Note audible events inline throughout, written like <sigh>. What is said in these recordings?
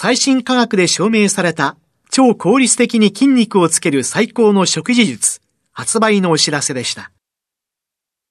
最新科学で証明された超効率的に筋肉をつける最高の食事術、発売のお知らせでした。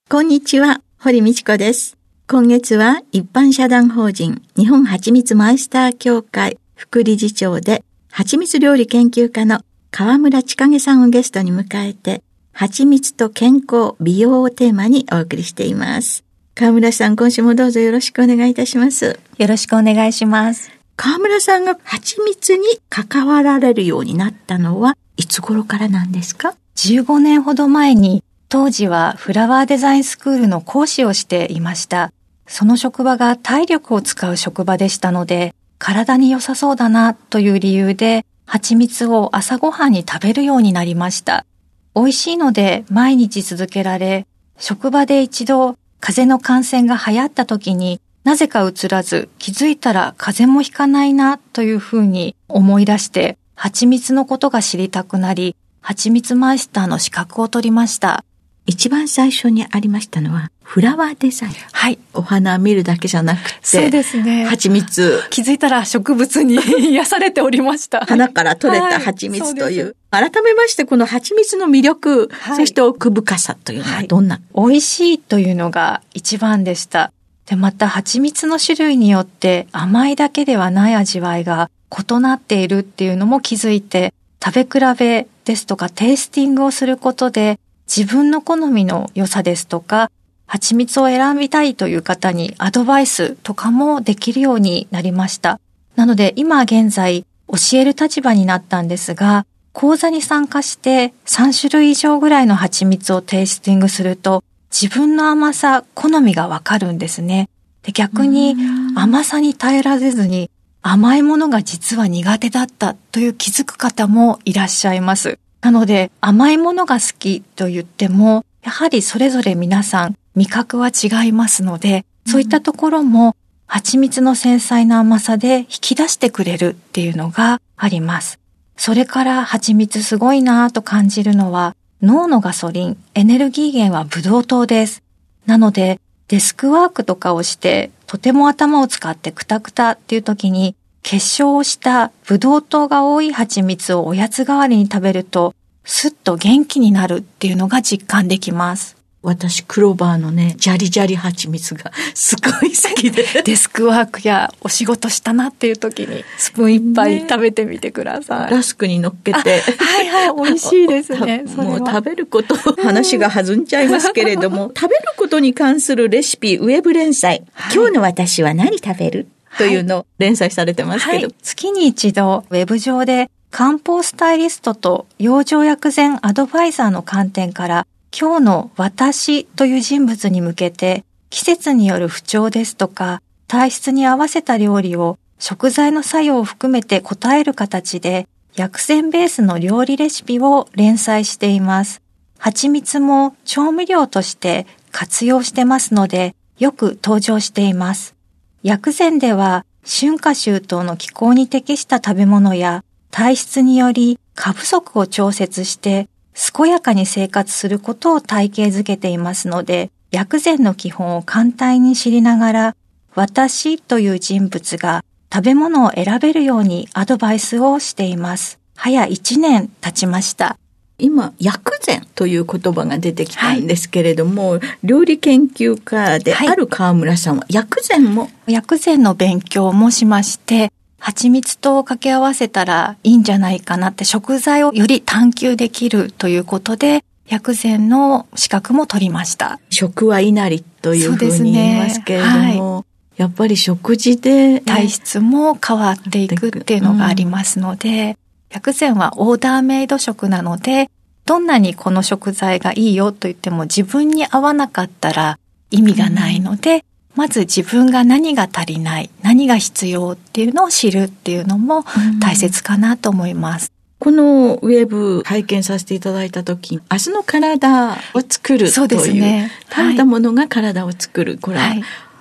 こんにちは、堀道子です。今月は一般社団法人日本蜂蜜マイスター協会副理事長で蜂蜜料理研究家の河村千景さんをゲストに迎えて、蜂蜜と健康、美容をテーマにお送りしています。河村さん、今週もどうぞよろしくお願いいたします。よろしくお願いします。河村さんが蜂蜜に関わられるようになったのは、いつ頃からなんですか ?15 年ほど前に、当時はフラワーデザインスクールの講師をしていました。その職場が体力を使う職場でしたので、体に良さそうだなという理由で蜂蜜を朝ごはんに食べるようになりました。美味しいので毎日続けられ、職場で一度風邪の感染が流行った時になぜか移らず気づいたら風邪もひかないなというふうに思い出して蜂蜜のことが知りたくなり、蜂蜜マイスターの資格を取りました。一番最初にありましたのは、フラワーデザイン。はい。お花見るだけじゃなくて。そうですね。蜂蜜。気づいたら植物に <laughs> 癒されておりました。花から取れた蜂蜜という。はい、改めまして、この蜂蜜の魅力、はい、そして奥深さというのはどんな、はい、美味しいというのが一番でした。で、また蜂蜜の種類によって甘いだけではない味わいが異なっている。っていうのも気づいて、食べ比べですとかテイスティングをする。ことで自分の好みの良さですとか、蜂蜜を選びたいという方にアドバイスとかもできるようになりました。なので今現在教える。立場になったんですが、講座に参加して3種類以上ぐらいの蜂蜜をテイスティングする。と自分の甘さ、好みがわかるんですね。で逆に甘さに耐えられずに甘いものが実は苦手だったという気づく方もいらっしゃいます。なので甘いものが好きと言っても、やはりそれぞれ皆さん味覚は違いますので、そういったところも蜂蜜の繊細な甘さで引き出してくれるっていうのがあります。それから蜂蜜すごいなぁと感じるのは脳のガソリン、エネルギー源はブドウ糖です。なのでデスクワークとかをしてとても頭を使ってクタクタっていう時に結晶をしたブドウ糖が多い蜂蜜をおやつ代わりに食べると、すっと元気になるっていうのが実感できます。私、クローバーのね、ジャリジャリ蜂蜜が <laughs> すごい好きで。デスクワークやお仕事したなっていう時に、スプーン一杯食べてみてください。ね、ラスクに乗っけて。はいはい、美味しいですね。<laughs> もう食べること、話が弾んじゃいますけれども、<laughs> 食べることに関するレシピ、ウェブ連載。はい、今日の私は何食べる？というのを連載されてますけど。はいはい、月に一度、ウェブ上で漢方スタイリストと養生薬膳アドバイザーの観点から今日の私という人物に向けて季節による不調ですとか体質に合わせた料理を食材の作用を含めて答える形で薬膳ベースの料理レシピを連載しています。蜂蜜も調味料として活用してますのでよく登場しています。薬膳では春夏秋冬の気候に適した食べ物や体質により過不足を調節して健やかに生活することを体系づけていますので、薬膳の基本を簡単に知りながら、私という人物が食べ物を選べるようにアドバイスをしています。早1年経ちました。今、薬膳という言葉が出てきたんですけれども、はい、料理研究家である川村さんは薬膳も、薬膳の勉強もしまして、蜂蜜と掛け合わせたらいいんじゃないかなって食材をより探求できるということで、薬膳の資格も取りました。食は稲荷というふうに言いますけれども、はい、やっぱり食事で体質も変わっていくっていうのがありますので、うん、薬膳はオーダーメイド食なので、どんなにこの食材がいいよと言っても自分に合わなかったら意味がないので、まず自分が何が足りない、何が必要っていうのを知るっていうのも大切かなと思います。このウェブ拝見させていただいた時、明日の体を作るという、そうですね、食べたものが体を作る。これは、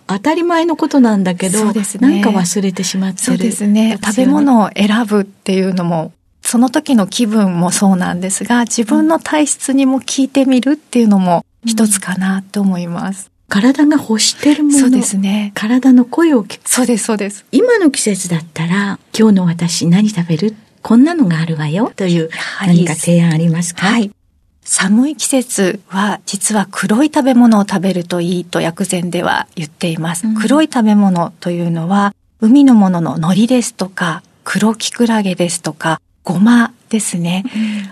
当たり前のことなんだけど、ね、なんか忘れてしまってる。そうですね。食べ物を選ぶっていうのも、その時の気分もそうなんですが、自分の体質にも聞いてみるっていうのも一つかなと思います。体が欲してるもの。そうですね。体の声を聞く。そうです、そうです。今の季節だったら、今日の私何食べる？こんなのがあるわよ。という、何か提案ありますか？はい。寒い季節は実は黒い食べ物を食べるといいと薬膳では言っています。うん、黒い食べ物というのは海のものの海苔ですとか黒キクラゲですとかごまですね。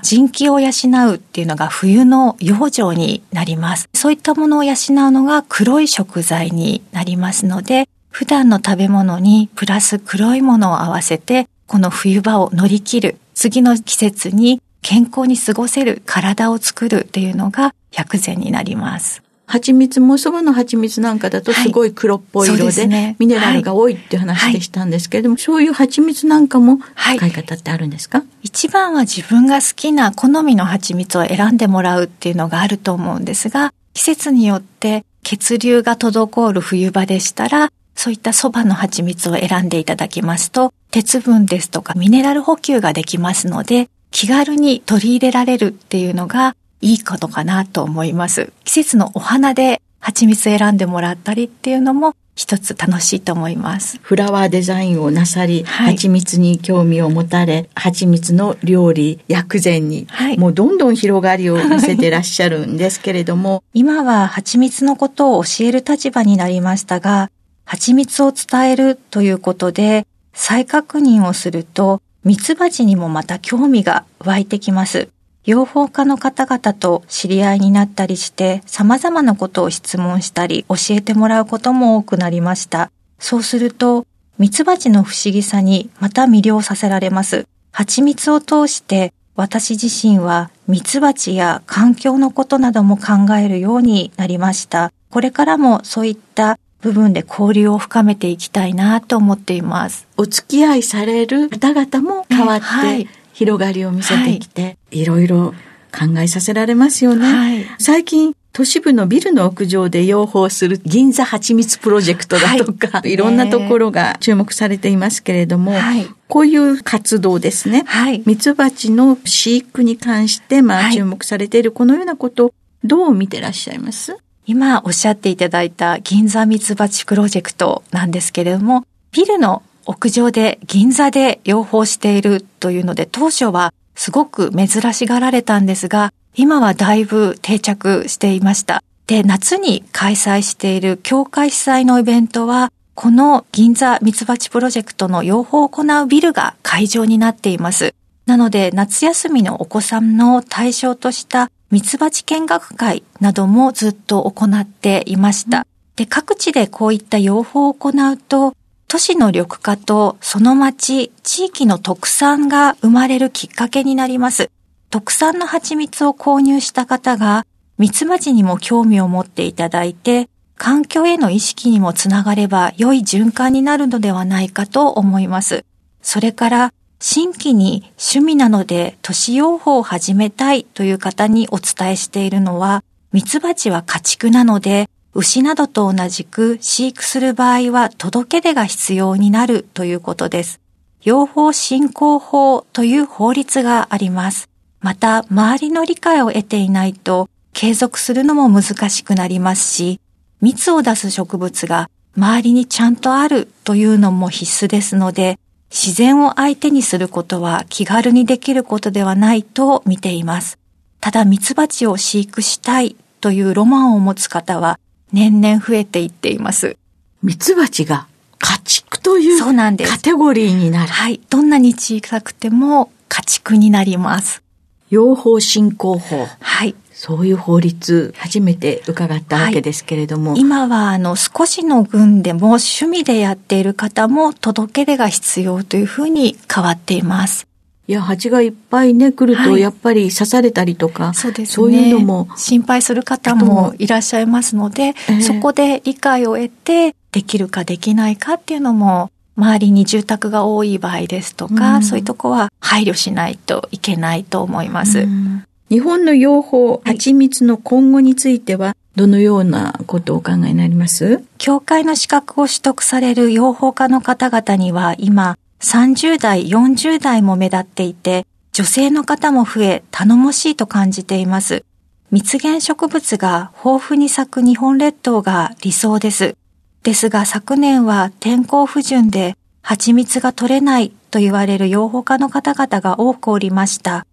人気を養うっていうのが冬の養生になります。そういったものを養うのが黒い食材になりますので、普段の食べ物にプラス黒いものを合わせて、この冬場を乗り切る、次の季節に健康に過ごせる体を作るっていうのが薬膳になります。蜂蜜もそばの蜂蜜なんかだとすごい黒っぽい色で、ね、ミネラルが多いっていう話でしたんですけれども、はい、そういう蜂蜜なんかも使い。方ってあるんですか、はい、一番は自分が好きな好みの蜂蜜を選んでもらうっていうのがあると思うんですが、季節によって血流が滞る冬場でしたら、そういったそばの蜂蜜を選んでいただきますと、鉄分ですとかミネラル補給ができますので、気軽に取り入れられるっていうのがいいことかなと思います。季節のお花で蜂蜜選んでもらったりっていうのも一つ楽しいと思います。フラワーデザインをなさり、はい、蜂蜜に興味を持たれ、蜂蜜の料理、薬膳に、はい、もうどんどん広がりを見せてらっしゃるんですけれども。<laughs> 今は蜂蜜のことを教える立場になりましたが、蜂蜜を伝えるということで、再確認をすると、蜜蜂にもまた興味が湧いてきます。養蜂家の方々と知り合いになったりして様々なことを質問したり教えてもらうことも多くなりました。そうすると、ミツバチの不思議さにまた魅了させられます。蜂蜜を通して私自身はミツバチや環境のことなども考えるようになりました。これからもそういった部分で交流を深めていきたいなと思っています。お付き合いされる方々も変わって、はい広がりを見せてきて、はい、いろいろ考えさせられますよね。はい、最近、都市部のビルの屋上で養蜂する銀座蜂蜜プロジェクトだとか、はい、いろんなところが注目されていますけれども、はい、こういう活動ですね。はい、蜜蜂の飼育に関して、まあ、注目されているこのようなことをどう見てらっしゃいます？今おっしゃっていただいた銀座蜜蜂プロジェクトなんですけれども、ビルの屋上で銀座で養蜂しているというので当初はすごく珍しがられたんですが、今はだいぶ定着していました。で、夏に開催している協会主催のイベントは、この銀座ミツバチプロジェクトの養蜂を行うビルが会場になっています。なので、夏休みのお子さんの対象としたミツバチ見学会などもずっと行っていました。で、各地でこういった養蜂を行うと、都市の緑化とその町、地域の特産が生まれるきっかけになります。特産の蜂蜜を購入した方が、蜜蜂にも興味を持っていただいて、環境への意識にもつながれば良い循環になるのではないかと思います。それから、新規に趣味なので都市養蜂を始めたいという方にお伝えしているのは、蜜蜂は家畜なので、牛などと同じく飼育する場合は届け出が必要になるということです。養蜂振興法という法律があります。また、周りの理解を得ていないと継続するのも難しくなりますし、蜜を出す植物が周りにちゃんとあるというのも必須ですので、自然を相手にすることは気軽にできることではないと見ています。ただ蜜蜂を飼育したいというロマンを持つ方は年々増えていっています。ミツバチが家畜というそうなんですカテゴリーになる。はい。どんなに小さくても家畜になります。養蜂振興法。はい。そういう法律、初めて伺ったわけですけれども。今はあの少しの群でも趣味でやっている方も届け出が必要というふうに変わっています。いや、蜂がいっぱいね、来ると、はい。やっぱり刺されたりとか、そうですね。そういうのも、心配する方もいらっしゃいますので、ええ。そこで理解を得て、できるかできないかっていうのも、周りに住宅が多い場合ですとか、うん。そういうとこは配慮しないといけないと思います。うん。日本の養蜂、蜂蜜の今後については、どのようなことをお考えになります？協会の資格を取得される養蜂家の方々には今30代、40代も目立っていて女性の方も増え頼もしいと感じています。蜜源植物が豊富に咲く日本列島が理想です。ですが昨年は天候不順で蜂蜜が取れないと言われる養蜂家の方々が多くおりました。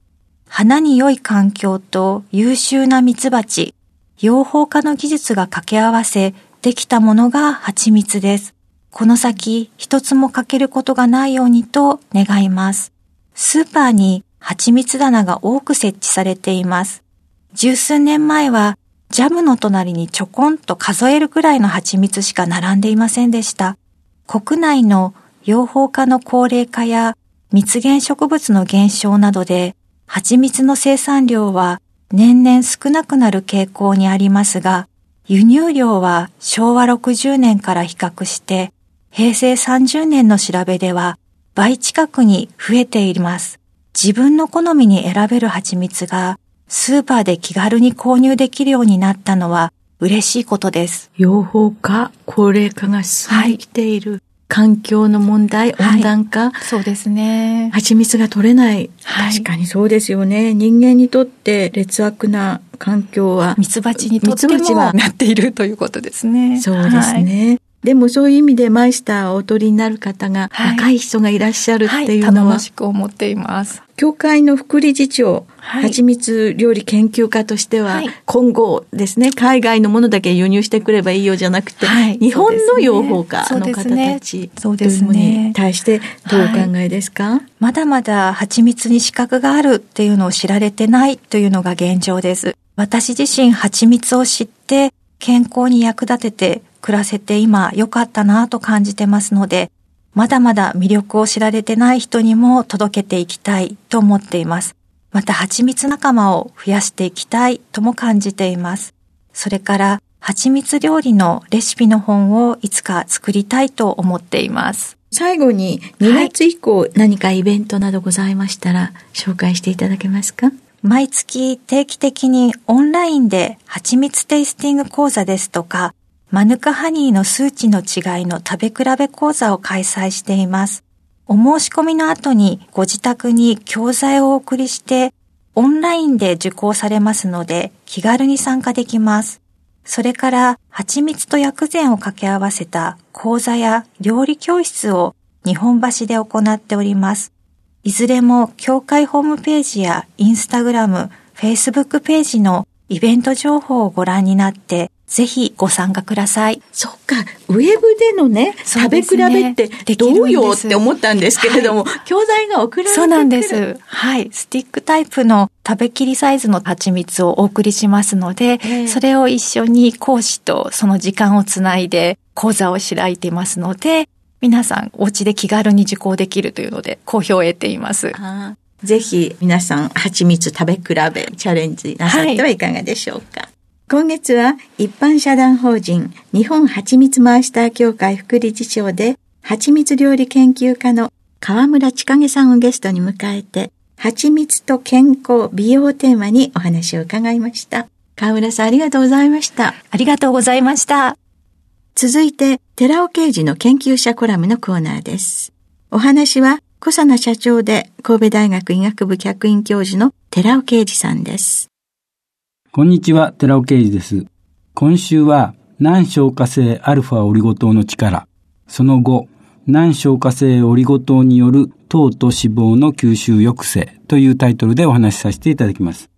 花に良い環境と優秀な蜜蜂、養蜂家の技術が掛け合わせ、できたものが蜂蜜です。この先、一つも欠けることがないようにと願います。スーパーに蜂蜜棚が多く設置されています。十数年前は、ジャムの隣にちょこんと数えるくらいの蜂蜜しか並んでいませんでした。国内の養蜂家の高齢化や蜜源植物の減少などで、蜂蜜の生産量は年々少なくなる傾向にありますが、輸入量は昭和60年から比較して、平成30年の調べでは倍近くに増えています。自分の好みに選べる蜂蜜がスーパーで気軽に購入できるようになったのは嬉しいことです。養蜂化、高齢化が進んできている。環境の問題、はい温暖化、そうですね。蜂蜜が取れない。はい確かにそうですよね。人間にとって劣悪な環境は、ミツバチにとってもなっているということですね。そうですね。でもそういう意味でマイスターをお取りになる方が、はい。若い人がいらっしゃるはい。っていうのは、頼もしく思っています。協会の副理事長、はい。蜂蜜料理研究家としては、はい。今後ですね、海外のものだけ輸入してくればいいよじゃなくて、はい。日本の養蜂家の方たちというものに対してどうお考えですか、まだまだ蜂蜜に資格があるっていうのを知られてないというのが現状です。私自身蜂蜜を知って健康に役立てて暮らせて今良かったなと感じてますので、まだまだ魅力を知られてない人にも届けていきたいと思っています。また蜂蜜仲間を増やしていきたいとも感じています。それから蜂蜜料理のレシピの本をいつか作りたいと思っています。最後に2月以降何かイベントなどございましたら紹介していただけますか？毎月定期的にオンラインで蜂蜜テイスティング講座ですとか、マヌカハニーの数値の違いの食べ比べ講座を開催しています。お申し込みの後にご自宅に教材をお送りして、オンラインで受講されますので気軽に参加できます。それから、蜂蜜と薬膳を掛け合わせた講座や料理教室を日本橋で行っております。いずれも協会ホームページやインスタグラム、フェイスブックページのイベント情報をご覧になって、ぜひご参加ください。そっか、ウェブでのね、そう食べ比べってどうよって思ったんですけれども、教材が送られてくる。そうなんです。はい。スティックタイプの食べきりサイズの蜂蜜をお送りしますのでええ、それを一緒に講師とその時間をつないで講座を開いていますので、皆さんお家で気軽に受講できるというので好評を得ています。ぜひ皆さん、蜂蜜食べ比べチャレンジなさってはいかがでしょうか。今月は一般社団法人日本蜂蜜マイスター協会副理事長で蜂蜜料理研究家の河村千景さんをゲストに迎えて蜂蜜と健康美容をテーマにお話を伺いました。河村さんありがとうございました。ありがとうございました。続いて、寺尾啓二の研究者コラムのコーナーです。お話は、小佐奈社長で神戸大学医学部客員教授の寺尾啓二さんです。こんにちは、寺尾啓二です。今週は、難消化性アルファオリゴ糖の力、その後、難消化性オリゴ糖による糖と脂肪の吸収抑制というタイトルでお話しさせていただきます。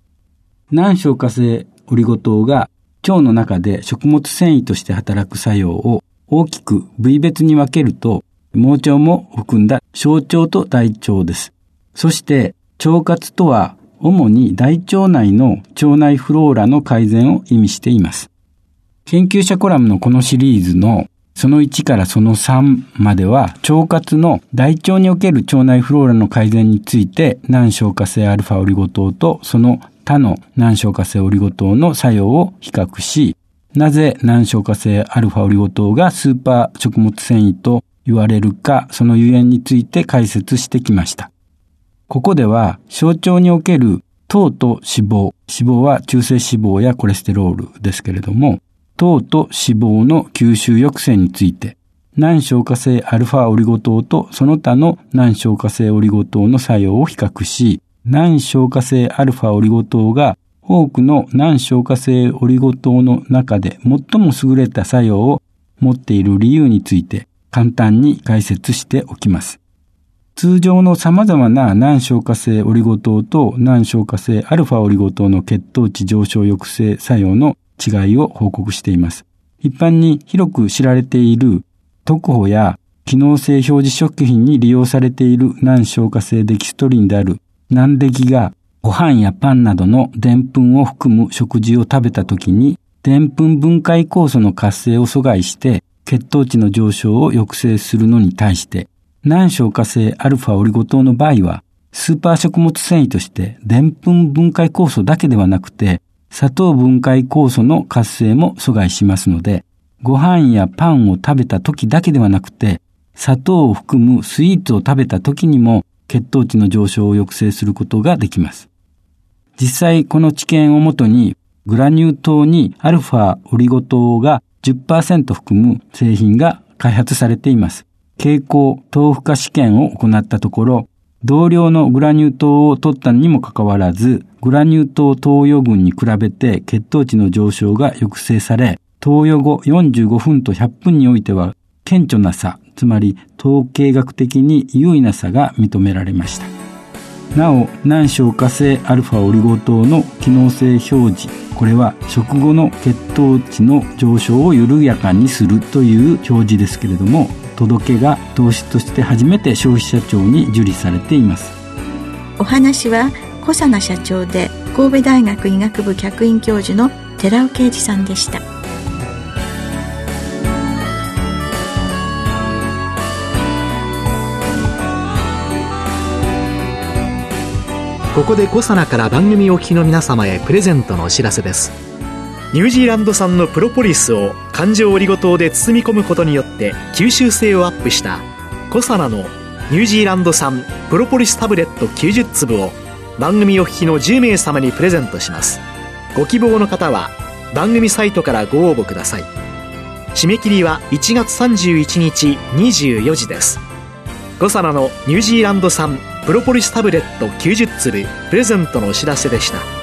難消化性オリゴ糖が腸の中で食物繊維として働く作用を大きく部位別に分けると、盲腸も含んだ小腸と大腸です。そして腸活とは主に大腸内の腸内フローラの改善を意味しています。研究者コラムのこのシリーズのその1からその3までは、腸活の大腸における腸内フローラの改善について、難消化性アルファオリゴ糖とその他の難消化性オリゴ糖の作用を比較し、なぜ難消化性アルファオリゴ糖がスーパー食物繊維と言われるか、そのゆえんについて解説してきました。ここでは、小腸における糖と脂肪、脂肪は中性脂肪やコレステロールですけれども、糖と脂肪の吸収抑制について、難消化性アルファオリゴ糖とその他の難消化性オリゴ糖の作用を比較し、難消化性アルファオリゴ糖が多くの難消化性オリゴ糖の中で最も優れた作用を持っている理由について簡単に解説しておきます。通常の様々な難消化性オリゴ糖と難消化性アルファオリゴ糖の血糖値上昇抑制作用の違いを報告しています。一般に広く知られている特保や機能性表示食品に利用されている難消化性デキストリンである難デキがご飯やパンなどの澱粉を含む食事を食べた時に澱粉分解酵素の活性を阻害して血糖値の上昇を抑制するのに対して難消化性アルファオリゴ糖の場合はスーパー食物繊維として澱粉分解酵素だけではなくて砂糖分解酵素の活性も阻害しますので、ご飯やパンを食べた時だけではなくて、砂糖を含むスイーツを食べた時にも血糖値の上昇を抑制することができます。実際この知見をもとにグラニュー糖にアルファオリゴ糖が10%含む製品が開発されています。蛍光豆腐化試験を行ったところ、同量のグラニュー糖を取ったにもかかわらず、グラニュー糖投与群に比べて血糖値の上昇が抑制され、投与後45分と100分においては顕著な差、つまり統計学的に優位な差が認められました。なお、難消化性アルファオリゴ糖の機能性表示、これは食後の血糖値の上昇を緩やかにするという表示ですけれども、届けが投資として初めて消費者庁に受理されています。お話は小佐奈社長で神戸大学医学部客員教授の寺尾啓二さんでした。ここでコサナから番組お聞きの皆様へプレゼントのお知らせですニュージーランド産のプロポリスを環状オリゴ糖で包み込むことによって吸収性をアップしたコサナのニュージーランド産プロポリスタブレット90粒を番組お聞きの10名様にプレゼントします。ご希望の方は番組サイトからご応募ください。締め切りは1月31日24時です。コサナのニュージーランド産プロポリスタブレット90粒プレゼントのお知らせでした。